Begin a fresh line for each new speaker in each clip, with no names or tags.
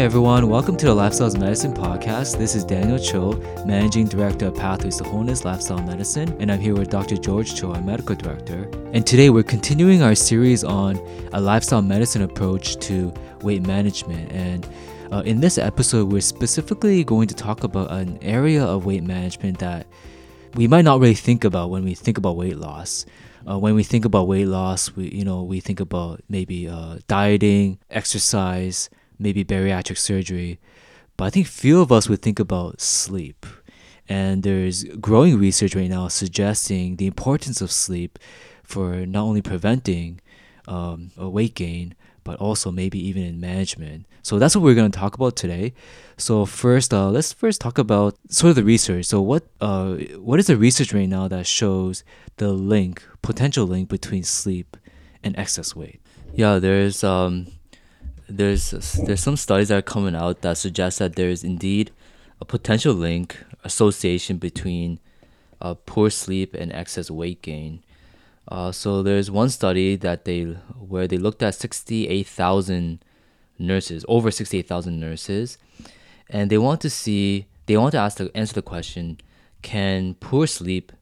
Hi, everyone. Welcome to the Lifestyle is Medicine podcast. This is Daniel Cho, Managing Director of Pathways to Wholeness Lifestyle Medicine, and I'm here with Dr. George Cho, our Medical Director. And today we're continuing our series on a lifestyle medicine approach to weight management. And uh, in this episode, we're specifically going to talk about an area of weight management that we might not really think about when we think about weight loss. Uh, when we think about weight loss, we you know we think about maybe uh, dieting, exercise, maybe bariatric surgery, but I think few of us would think about sleep. And there's growing research right now suggesting the importance of sleep for not only preventing um, weight gain, but also maybe even in management. So that's what we're going to talk about today. So first, uh, let's first talk about sort of the research. So what uh, what is the research right now that shows the link, potential link between sleep and excess weight?
Yeah, there's um, there's there's some studies that are coming out that suggest that there is indeed a potential link association between uh, poor sleep and excess weight gain. Uh, so there's one study that they where they looked at 68,000 nurses, over 68,000 nurses, and they want to see they want to ask the answer the question: Can poor sleep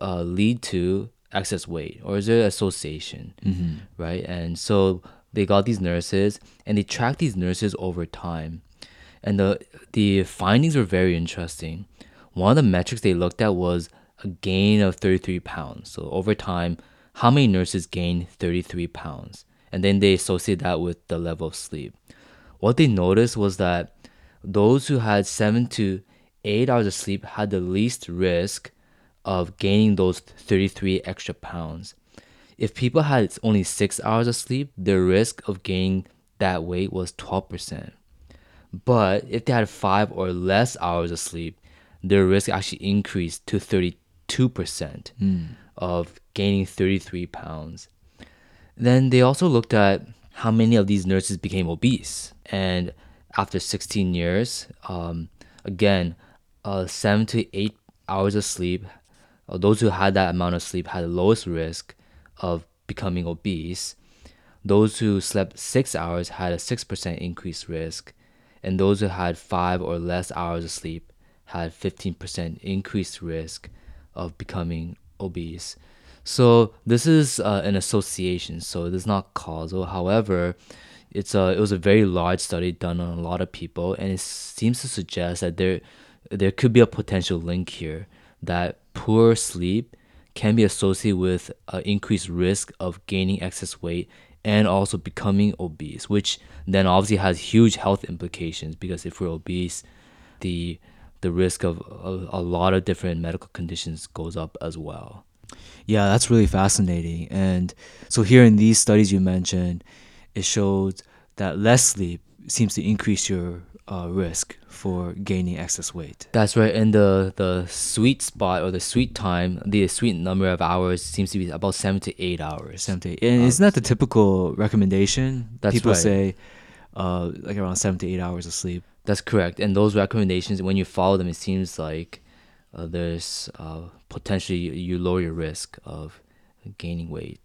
uh, lead to excess weight, or is there an association?
Mm-hmm.
Right, and so they got these nurses and they tracked these nurses over time. And the the findings were very interesting. One of the metrics they looked at was a gain of 33 pounds. So over time, how many nurses gained 33 pounds? And then they associate that with the level of sleep. What they noticed was that those who had seven to eight hours of sleep had the least risk of gaining those 33 extra pounds if people had only six hours of sleep, their risk of gaining that weight was 12%. But if they had five or less hours of sleep, their risk actually increased to 32%
mm.
of gaining 33 pounds. Then they also looked at how many of these nurses became obese. And after 16 years, um, again, uh, seven to eight hours of sleep, uh, those who had that amount of sleep had the lowest risk of becoming obese, those who slept six hours had a 6% increased risk, and those who had five or less hours of sleep had 15% increased risk of becoming obese. So this is uh, an association, so it is not causal. However, it's a it was a very large study done on a lot of people, and it seems to suggest that there there could be a potential link here that poor sleep can be associated with an increased risk of gaining excess weight and also becoming obese, which then obviously has huge health implications because if we're obese, the the risk of a, a lot of different medical conditions goes up as well.
Yeah, that's really fascinating. And so here in these studies you mentioned, it showed that less sleep seems to increase your uh, risk for gaining excess weight.
That's right. And the the sweet spot or the sweet time, the sweet number of hours seems to be about seven to eight hours.
Seven to eight. And um, isn't that the typical recommendation?
That's
People
right.
say uh, like around seven to eight hours of sleep.
That's correct. And those recommendations, when you follow them, it seems like uh, there's uh, potentially you lower your risk of gaining weight.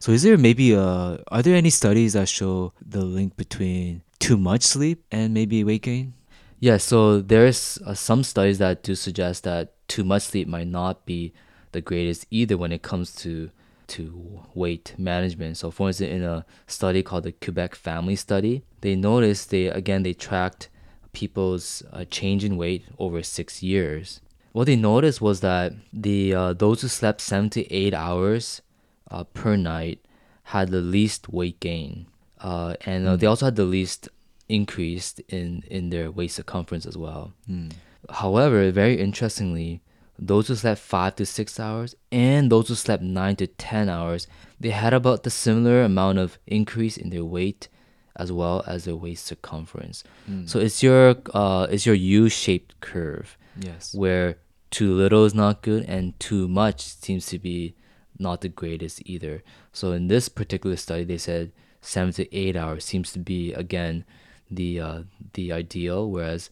So is there maybe a, are there any studies that show the link between too much sleep and maybe weight gain?
Yeah, so there's uh, some studies that do suggest that too much sleep might not be the greatest either when it comes to to weight management. So for instance, in a study called the Quebec Family Study, they noticed they again they tracked people's uh, change in weight over six years. What they noticed was that the uh, those who slept seven to eight hours uh, per night had the least weight gain uh, and uh, mm. they also had the least increased in in their waist circumference as well.
Mm.
However, very interestingly, those who slept five to six hours and those who slept nine to ten hours, they had about the similar amount of increase in their weight as well as their waist circumference.
Mm.
So it's your uh, it's your U-shaped curve.
Yes.
Where too little is not good and too much seems to be not the greatest either. So in this particular study, they said seven to eight hours seems to be again the uh, the ideal, whereas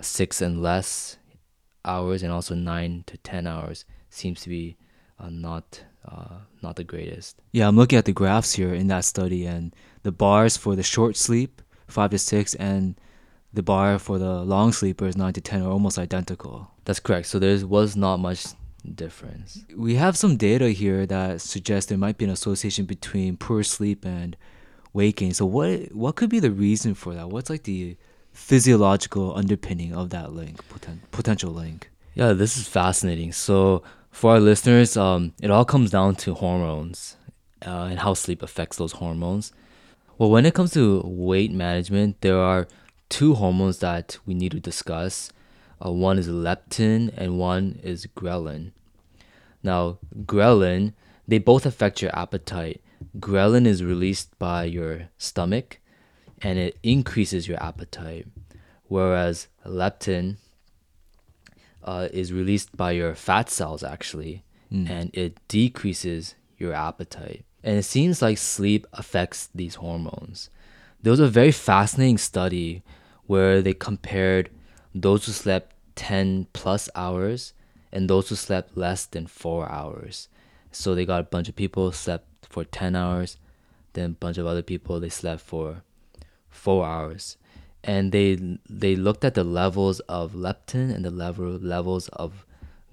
six and less hours and also nine to ten hours seems to be uh, not uh, not the greatest.
Yeah, I'm looking at the graphs here in that study, and the bars for the short sleep five to six, and the bar for the long sleepers nine to ten are almost identical.
That's correct. So there was not much difference.
We have some data here that suggests there might be an association between poor sleep and weight gain. So what what could be the reason for that? What's like the physiological underpinning of that link, poten- potential link?
Yeah, this is fascinating. So for our listeners, um, it all comes down to hormones uh, and how sleep affects those hormones. Well, when it comes to weight management, there are two hormones that we need to discuss. Uh, one is leptin and one is ghrelin. Now, ghrelin, they both affect your appetite. Ghrelin is released by your stomach and it increases your appetite, whereas leptin uh, is released by your fat cells actually,
Mm.
and it decreases your appetite. And it seems like sleep affects these hormones. There was a very fascinating study where they compared those who slept 10 plus hours and those who slept less than four hours. So they got a bunch of people slept for 10 hours, then a bunch of other people they slept for four hours. And they they looked at the levels of leptin and the level levels of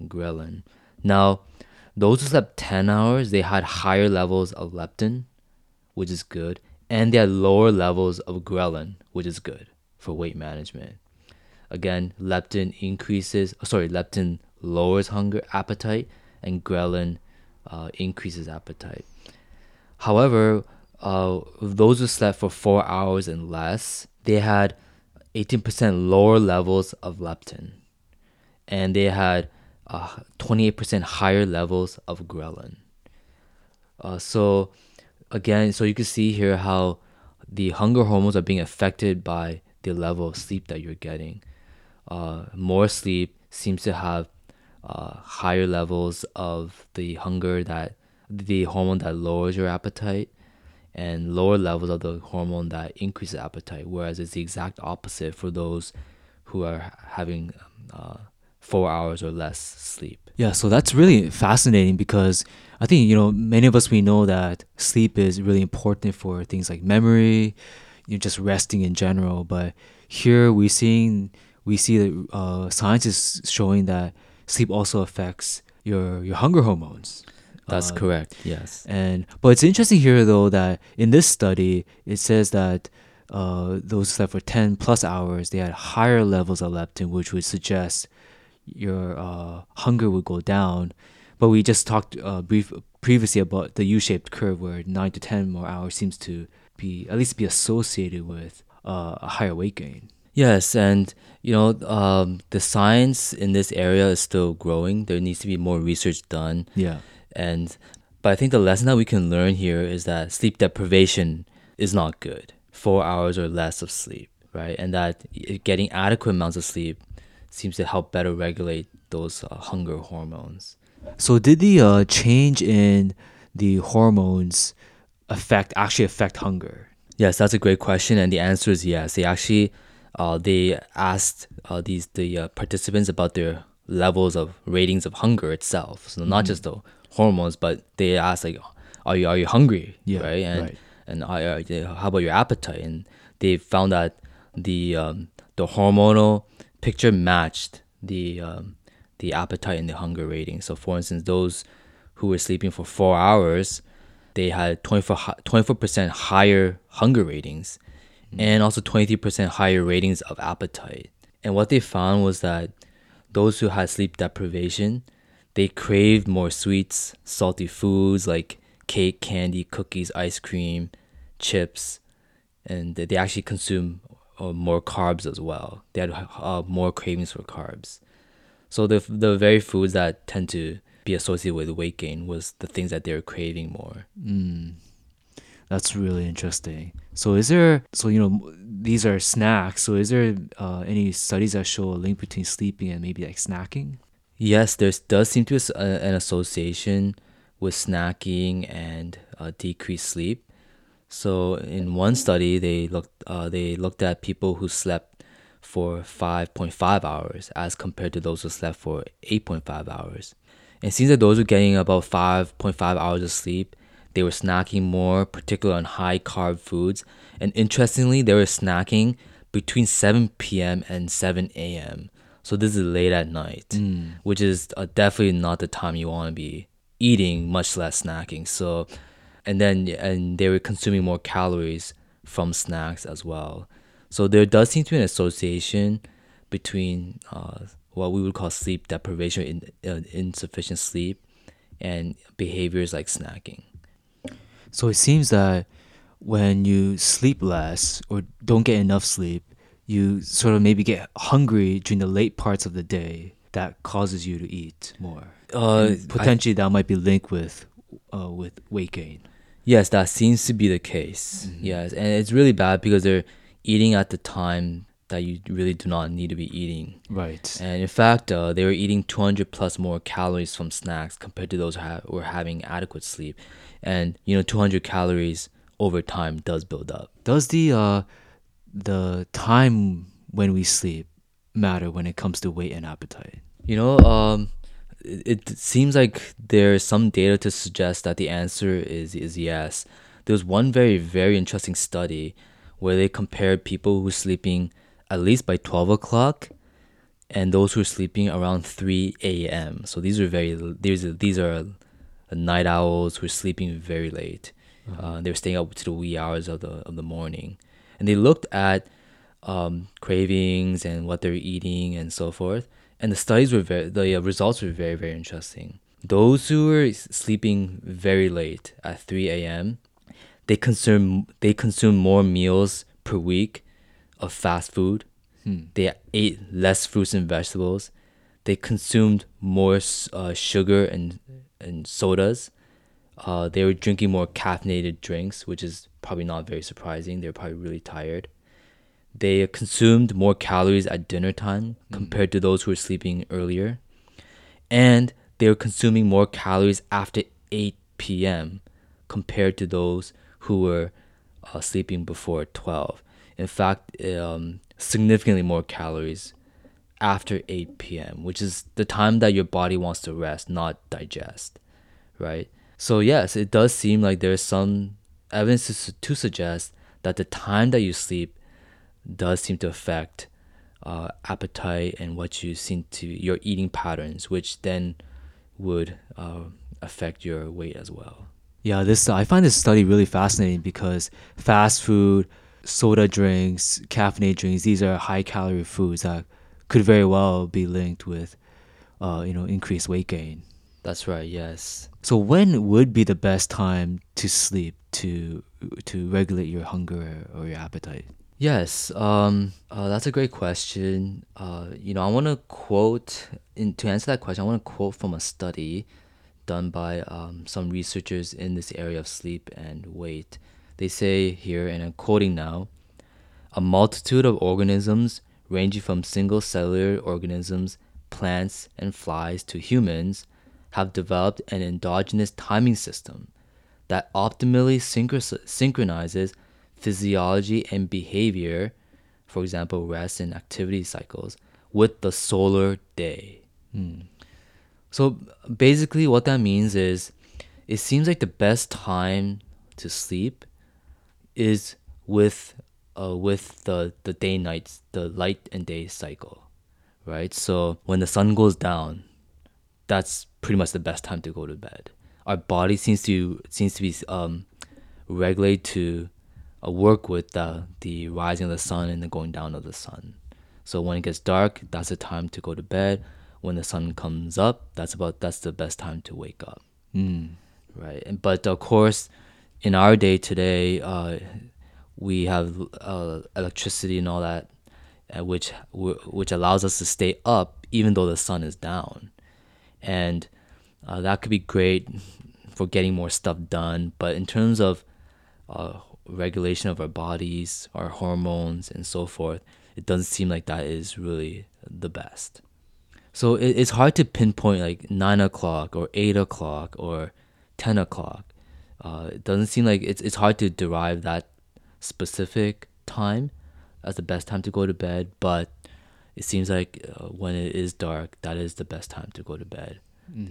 ghrelin. Now, those who slept 10 hours, they had higher levels of leptin, which is good, and they had lower levels of ghrelin, which is good for weight management. Again, leptin increases, sorry, leptin lowers hunger appetite, and ghrelin uh, increases appetite. However, uh, those who slept for four hours and less, they had 18% lower levels of leptin, and they had uh, 28% higher levels of ghrelin. Uh, so, again, so you can see here how the hunger hormones are being affected by the level of sleep that you're getting. Uh, more sleep seems to have uh, higher levels of the hunger that the hormone that lowers your appetite and lower levels of the hormone that increases appetite whereas it's the exact opposite for those who are having uh, four hours or less sleep
Yeah, so that's really fascinating because I think you know many of us we know that sleep is really important for things like memory, you know, just resting in general. But here we're seeing we see that uh, science is showing that sleep also affects your your hunger hormones.
That's
Uh,
correct yes
And but it's interesting here though that in this study it says that uh, those who slept for ten plus hours they had higher levels of leptin, which would suggest your uh, hunger would go down. But we just talked uh, brief previously about the U-shaped curve where nine to ten more hours seems to be at least be associated with uh, a higher weight gain.
Yes, and you know, um, the science in this area is still growing. There needs to be more research done,
Yeah.
And but I think the lesson that we can learn here is that sleep deprivation is not good. Four hours or less of sleep, right? And that getting adequate amounts of sleep seems to help better regulate those uh, hunger hormones.
So did the uh, change in the hormones affect actually affect hunger?
Yes, that's a great question, and the answer is yes. They actually, uh, they asked uh, these the uh, participants about their levels of ratings of hunger itself. So not just the hormones, but they asked like, are you are you hungry?
Yeah,
right. And
right.
and are, are how about your appetite? And they found that the um, the hormonal picture matched the um, the appetite and the hunger rating. So for instance, those who were sleeping for four hours, they had 24 percent higher hunger ratings, and also twenty three percent higher ratings of appetite. And what they found was that those who had sleep deprivation, they craved more sweets, salty foods like cake, candy, cookies, ice cream, chips, and they actually consume uh, more carbs as well. They had uh, more cravings for carbs. So the the very foods that tend to be associated with weight gain was the things that they were craving more.
That's really interesting. So is there so you know these are snacks. So is there uh, any studies that show a link between sleeping and maybe like snacking?
Yes, there does seem to be an association with snacking and uh, decreased sleep. So in one study, they looked uh, they looked at people who slept for 5.5 hours as compared to those who slept for 8.5 hours. It seems that those who are getting about 5.5 hours of sleep, They were snacking more, particularly on high carb foods. And interestingly, they were snacking between 7 p.m. and 7 a.m. So this is late at night, which is uh, definitely not the time you want to be eating, much less snacking. So, and then and they were consuming more calories from snacks as well. So there does seem to be an association between uh, what we would call sleep deprivation, in, uh, insufficient sleep, and behaviors like snacking.
So it seems that when you sleep less or don't get enough sleep, you sort of maybe get hungry during the late parts of the day. That causes you to eat more.
Uh,
potentially, that might be linked with uh, with weight gain.
Yes, that seems to be the case. Yes, and it's really bad because they're eating at the time that you really do not need to be eating.
Right.
And in fact, uh, they were eating 200 plus more calories from snacks compared to those who ha- were having adequate sleep. And you know, 200 calories over time does build up.
Does the uh, the time when we sleep matter when it comes to weight and appetite?
You know, um, it, it seems like there's some data to suggest that the answer is is yes. There's one very very interesting study where they compared people who were sleeping at least by 12 o'clock and those who are sleeping around 3 a.m. So these are very these are these are night owls who are sleeping very late. Uh, they were staying up to the wee hours of the of the morning, and they looked at um, cravings and what they're eating and so forth. And the studies were very the uh, results were very very interesting. Those who were sleeping very late at 3 a.m. they consume they consume more meals per week of fast food. They ate less fruits and vegetables. They consumed more uh, sugar and and sodas. Uh, they were drinking more caffeinated drinks, which is probably not very surprising. They were probably really tired. They consumed more calories at dinner time compared to those who were sleeping earlier. And they were consuming more calories after 8 p.m. compared to those who were uh, sleeping before 12. In fact, um, significantly more calories after 8 p.m., which is the time that your body wants to rest, not digest, right? So, yes, it does seem like there's some evidence to, su- to suggest that the time that you sleep does seem to affect uh, appetite and what you seem to your eating patterns, which then would uh, affect your weight as well.
Yeah, this I find this study really fascinating because fast food, soda drinks, caffeinated drinks, these are high calorie foods that could very well be linked with uh, you know, increased weight gain.
That's right. Yes.
So when would be the best time to sleep to to regulate your hunger or your appetite?
Yes, um, uh, that's a great question. Uh, you know, I want to quote in to answer that question. I want to quote from a study done by um, some researchers in this area of sleep and weight. They say here, and I'm quoting now: a multitude of organisms, ranging from single cellular organisms, plants, and flies to humans, have developed an endogenous timing system that optimally synchronizes physiology and behavior, for example, rest and activity cycles, with the solar day. So basically, what that means is it seems like the best time to sleep is with uh, with the, the day night, the light and day cycle, right? So when the sun goes down, that's pretty much the best time to go to bed. Our body seems to seems to be um, regulated to uh, work with the the rising of the sun and the going down of the sun. So when it gets dark, that's the time to go to bed. When the sun comes up, that's about that's the best time to wake up. Right, and but of course, in our day today, uh, we have uh, electricity and all that, uh, which which allows us to stay up even though the sun is down, and uh, that could be great for getting more stuff done. But in terms of uh, regulation of our bodies, our hormones, and so forth, it doesn't seem like that is really the best. So it, it's hard to pinpoint like nine o'clock or eight o'clock or ten o'clock. Uh, it doesn't seem like it's it's hard to derive that specific time as the best time to go to bed, but it seems like uh, when it is dark, that is the best time to go to bed.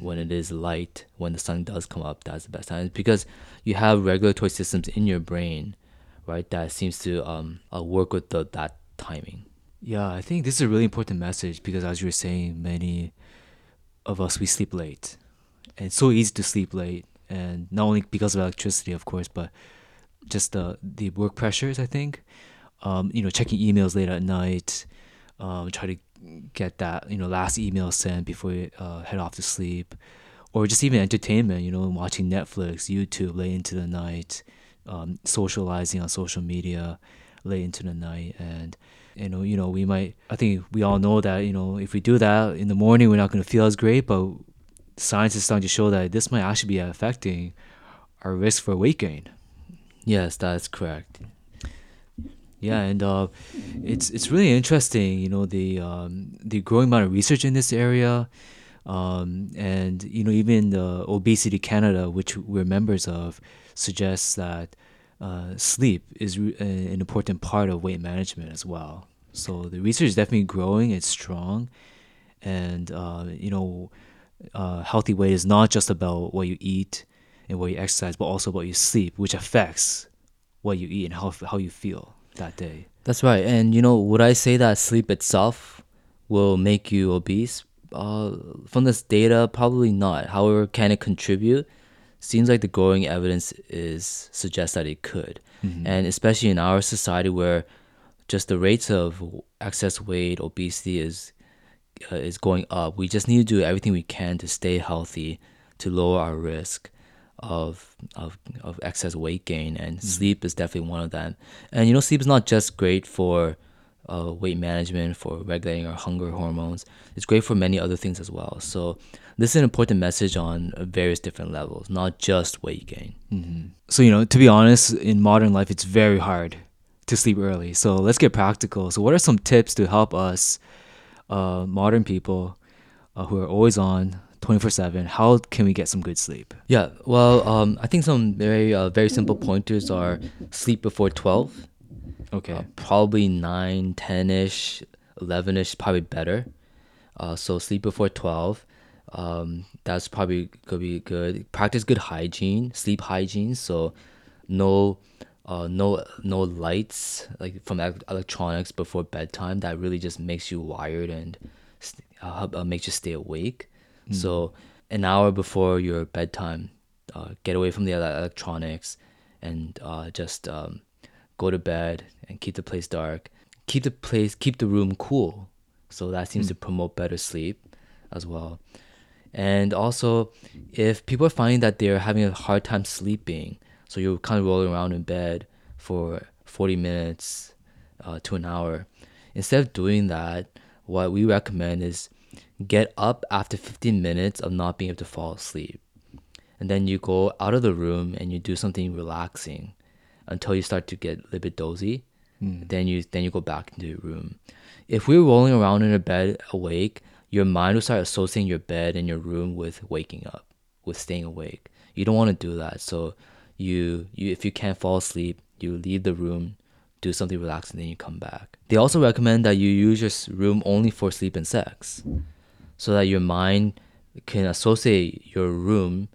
when it is light, when the sun does come up, that's the best time. Because you have regulatory systems in your brain, right, that seems to um, uh, work with the, that timing.
Yeah, I think this is a really important message because as you were saying, many of us we sleep late. And it's so easy to sleep late and not only because of electricity of course, but just the the work pressures, I think. Um, you know, checking emails late at night, um, try to get that, you know, last email sent before you uh, head off to sleep. Or just even entertainment, you know, watching Netflix, YouTube late into the night, um, socializing on social media late into the night and you know, you know, we might. I think we all know that you know, if we do that in the morning, we're not going to feel as great. But science is starting to show that this might actually be affecting our risk for weight gain.
Yes, that's correct.
Yeah, and uh, it's it's really interesting. You know, the um, the growing amount of research in this area. Um, and you know even the obesity canada which we're members of suggests that uh, sleep is re- an important part of weight management as well. So the research is definitely growing. It's strong, and uh, you know, uh, healthy weight is not just about what you eat and what you exercise, but also what you sleep, which affects what you eat and how how you feel that day.
That's right. And you know, would I say that sleep itself will make you obese? Uh, from this data, probably not. However, can it contribute? seems like the growing evidence is suggests that it could, mm-hmm. and especially in our society where just the rates of excess weight, obesity is uh, is going up. We just need to do everything we can to stay healthy, to lower our risk of of of excess weight gain, and mm-hmm. sleep is definitely one of them. And you know, sleep is not just great for uh, weight management, for regulating our hunger hormones. It's great for many other things as well. So this is an important message on various different levels, not just weight gain.
Mm-hmm. So, you know, to be honest, in modern life, it's very hard to sleep early. So, let's get practical. So, what are some tips to help us, uh, modern people uh, who are always on 24 7? How can we get some good sleep?
Yeah, well, um, I think some very, uh, very simple pointers are sleep before 12.
Okay.
Uh, probably 9, 10 ish, 11 ish, probably better. Uh, so, sleep before 12 um, that's probably could be good. Practice good hygiene, sleep hygiene. So, no, uh, no, no lights like from electronics before bedtime. That really just makes you wired and uh, uh, makes you stay awake. Mm. So, an hour before your bedtime, uh, get away from the electronics and uh, just um, go to bed and keep the place dark. Keep the place, keep the room cool. So that seems mm. to promote better sleep as well. And also, if people are finding that they're having a hard time sleeping, so you're kind of rolling around in bed for 40 minutes uh, to an hour, instead of doing that, what we recommend is get up after 15 minutes of not being able to fall asleep. And then you go out of the room and you do something relaxing until you start to get a little bit dozy. Mm. Then you then you go back into your room. If we're rolling around in a bed awake, your mind will start associating your bed and your room with waking up, with staying awake. You don't want to do that. So you, you if you can't fall asleep, you leave the room, do something relaxing, then you come back. They also recommend that you use your room only for sleep and sex, so that your mind can associate your room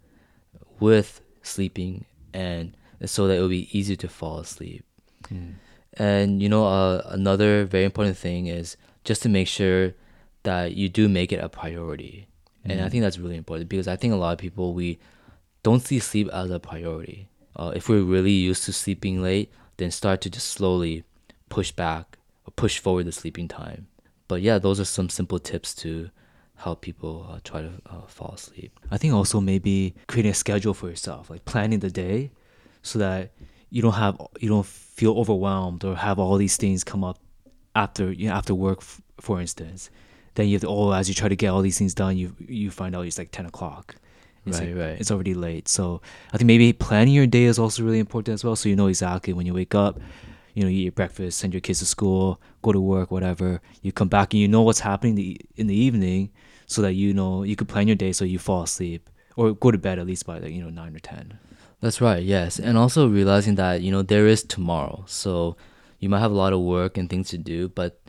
with sleeping, and so that it will be easier to fall asleep. Mm. And you know, uh, another very important thing is just to make sure that you do make it a priority. And mm-hmm. I think that's really important because I think a lot of people we don't see sleep as a priority. Uh, if we're really used to sleeping late, then start to just slowly push back or push forward the sleeping time. But yeah, those are some simple tips to help people uh, try to uh, fall asleep.
I think also maybe creating a schedule for yourself, like planning the day, so that you don't have you don't feel overwhelmed or have all these things come up after you know, after work, f- for instance then you have to oh as you try to get all these things done you you find out it's like 10 o'clock
it's right,
like,
right.
It's already late. So I think maybe planning your day is also really important as well. So you know exactly when you wake up, you know, you eat your breakfast, send your kids to school, go to work, whatever. You come back and you know what's happening in the evening, so that you know you could plan your day so you fall asleep or go to bed at least by like you know nine or ten.
That's right. Yes, and also realizing that you know there is tomorrow, so you might have a lot of work and things to do, but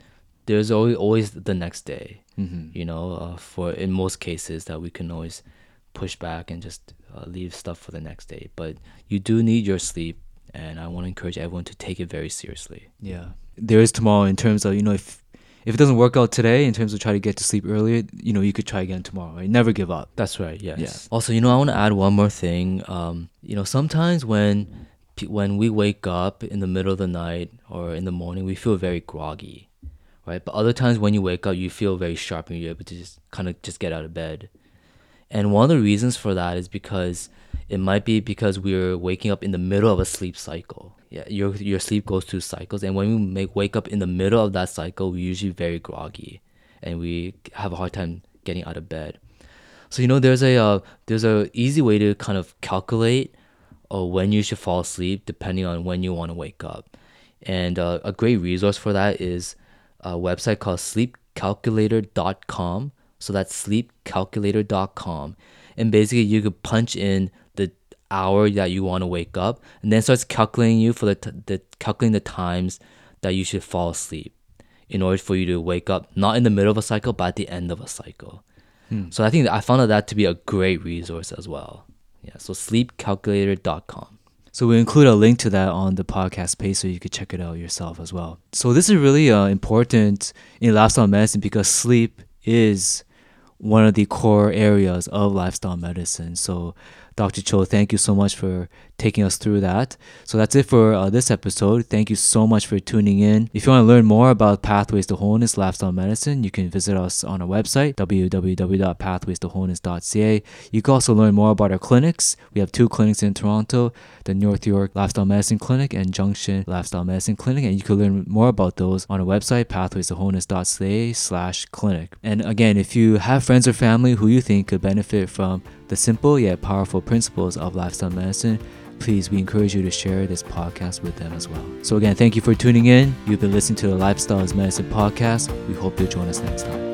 there's always always the next day. Mm-hmm. You know, uh, for in most cases that we can always push back and just uh, leave stuff for the next day. But you do need your sleep, and I want to encourage everyone to take it very seriously.
Yeah. There is tomorrow in terms of, you know, if if it doesn't work out today in terms of try to get to sleep earlier, you know, you could try again tomorrow. Right? Never give up.
That's right. Yes.
Yeah.
Also, you know, I want to add one more thing. Um, you know, sometimes when when we wake up in the middle of the night or in the morning, we feel very groggy, right? But other times when you wake up, you feel very sharp and you're able to just kind of just get out of bed. And one of the reasons for that is because it might be because we're waking up in the middle of a sleep cycle. Yeah, your your sleep goes through cycles, and when we make wake up in the middle of that cycle, we're usually very groggy, and we have a hard time getting out of bed. So you know, there's a uh, there's a easy way to kind of calculate uh, when you should fall asleep depending on when you want to wake up, and uh, a great resource for that is a website called sleepcalculator.com. So that's sleepcalculator.com, and basically you could punch in the hour that you want to wake up, and then starts calculating you for the, t- the calculating the times that you should fall asleep in order for you to wake up not in the middle of a cycle but at the end of a cycle. So I think that I found that to be a great resource as well. Yeah, so sleepcalculator.com.
So we include a link to that on the podcast page so you could check it out yourself as well. So this is really uh, important in lifestyle medicine because sleep is one of the core areas of lifestyle medicine. So Dr. Cho, thank you so much for taking us through that. So that's it for uh, this episode. Thank you so much for tuning in. If you want to learn more about Pathways to Wholeness Lifestyle Medicine, you can visit us on our website, www.pathwaystoWholeness.ca. You can also learn more about our clinics. We have two clinics in Toronto, the North York Lifestyle Medicine Clinic and Junction Lifestyle Medicine Clinic, and you can learn more about those on our website, pathwaystoWholeness.ca slash clinic. And again, if you have friends or family who you think could benefit from the simple yet powerful principles of lifestyle medicine, please, we encourage you to share this podcast with them as well. So, again, thank you for tuning in. You've been listening to the Lifestyle is Medicine podcast. We hope you'll join us next time.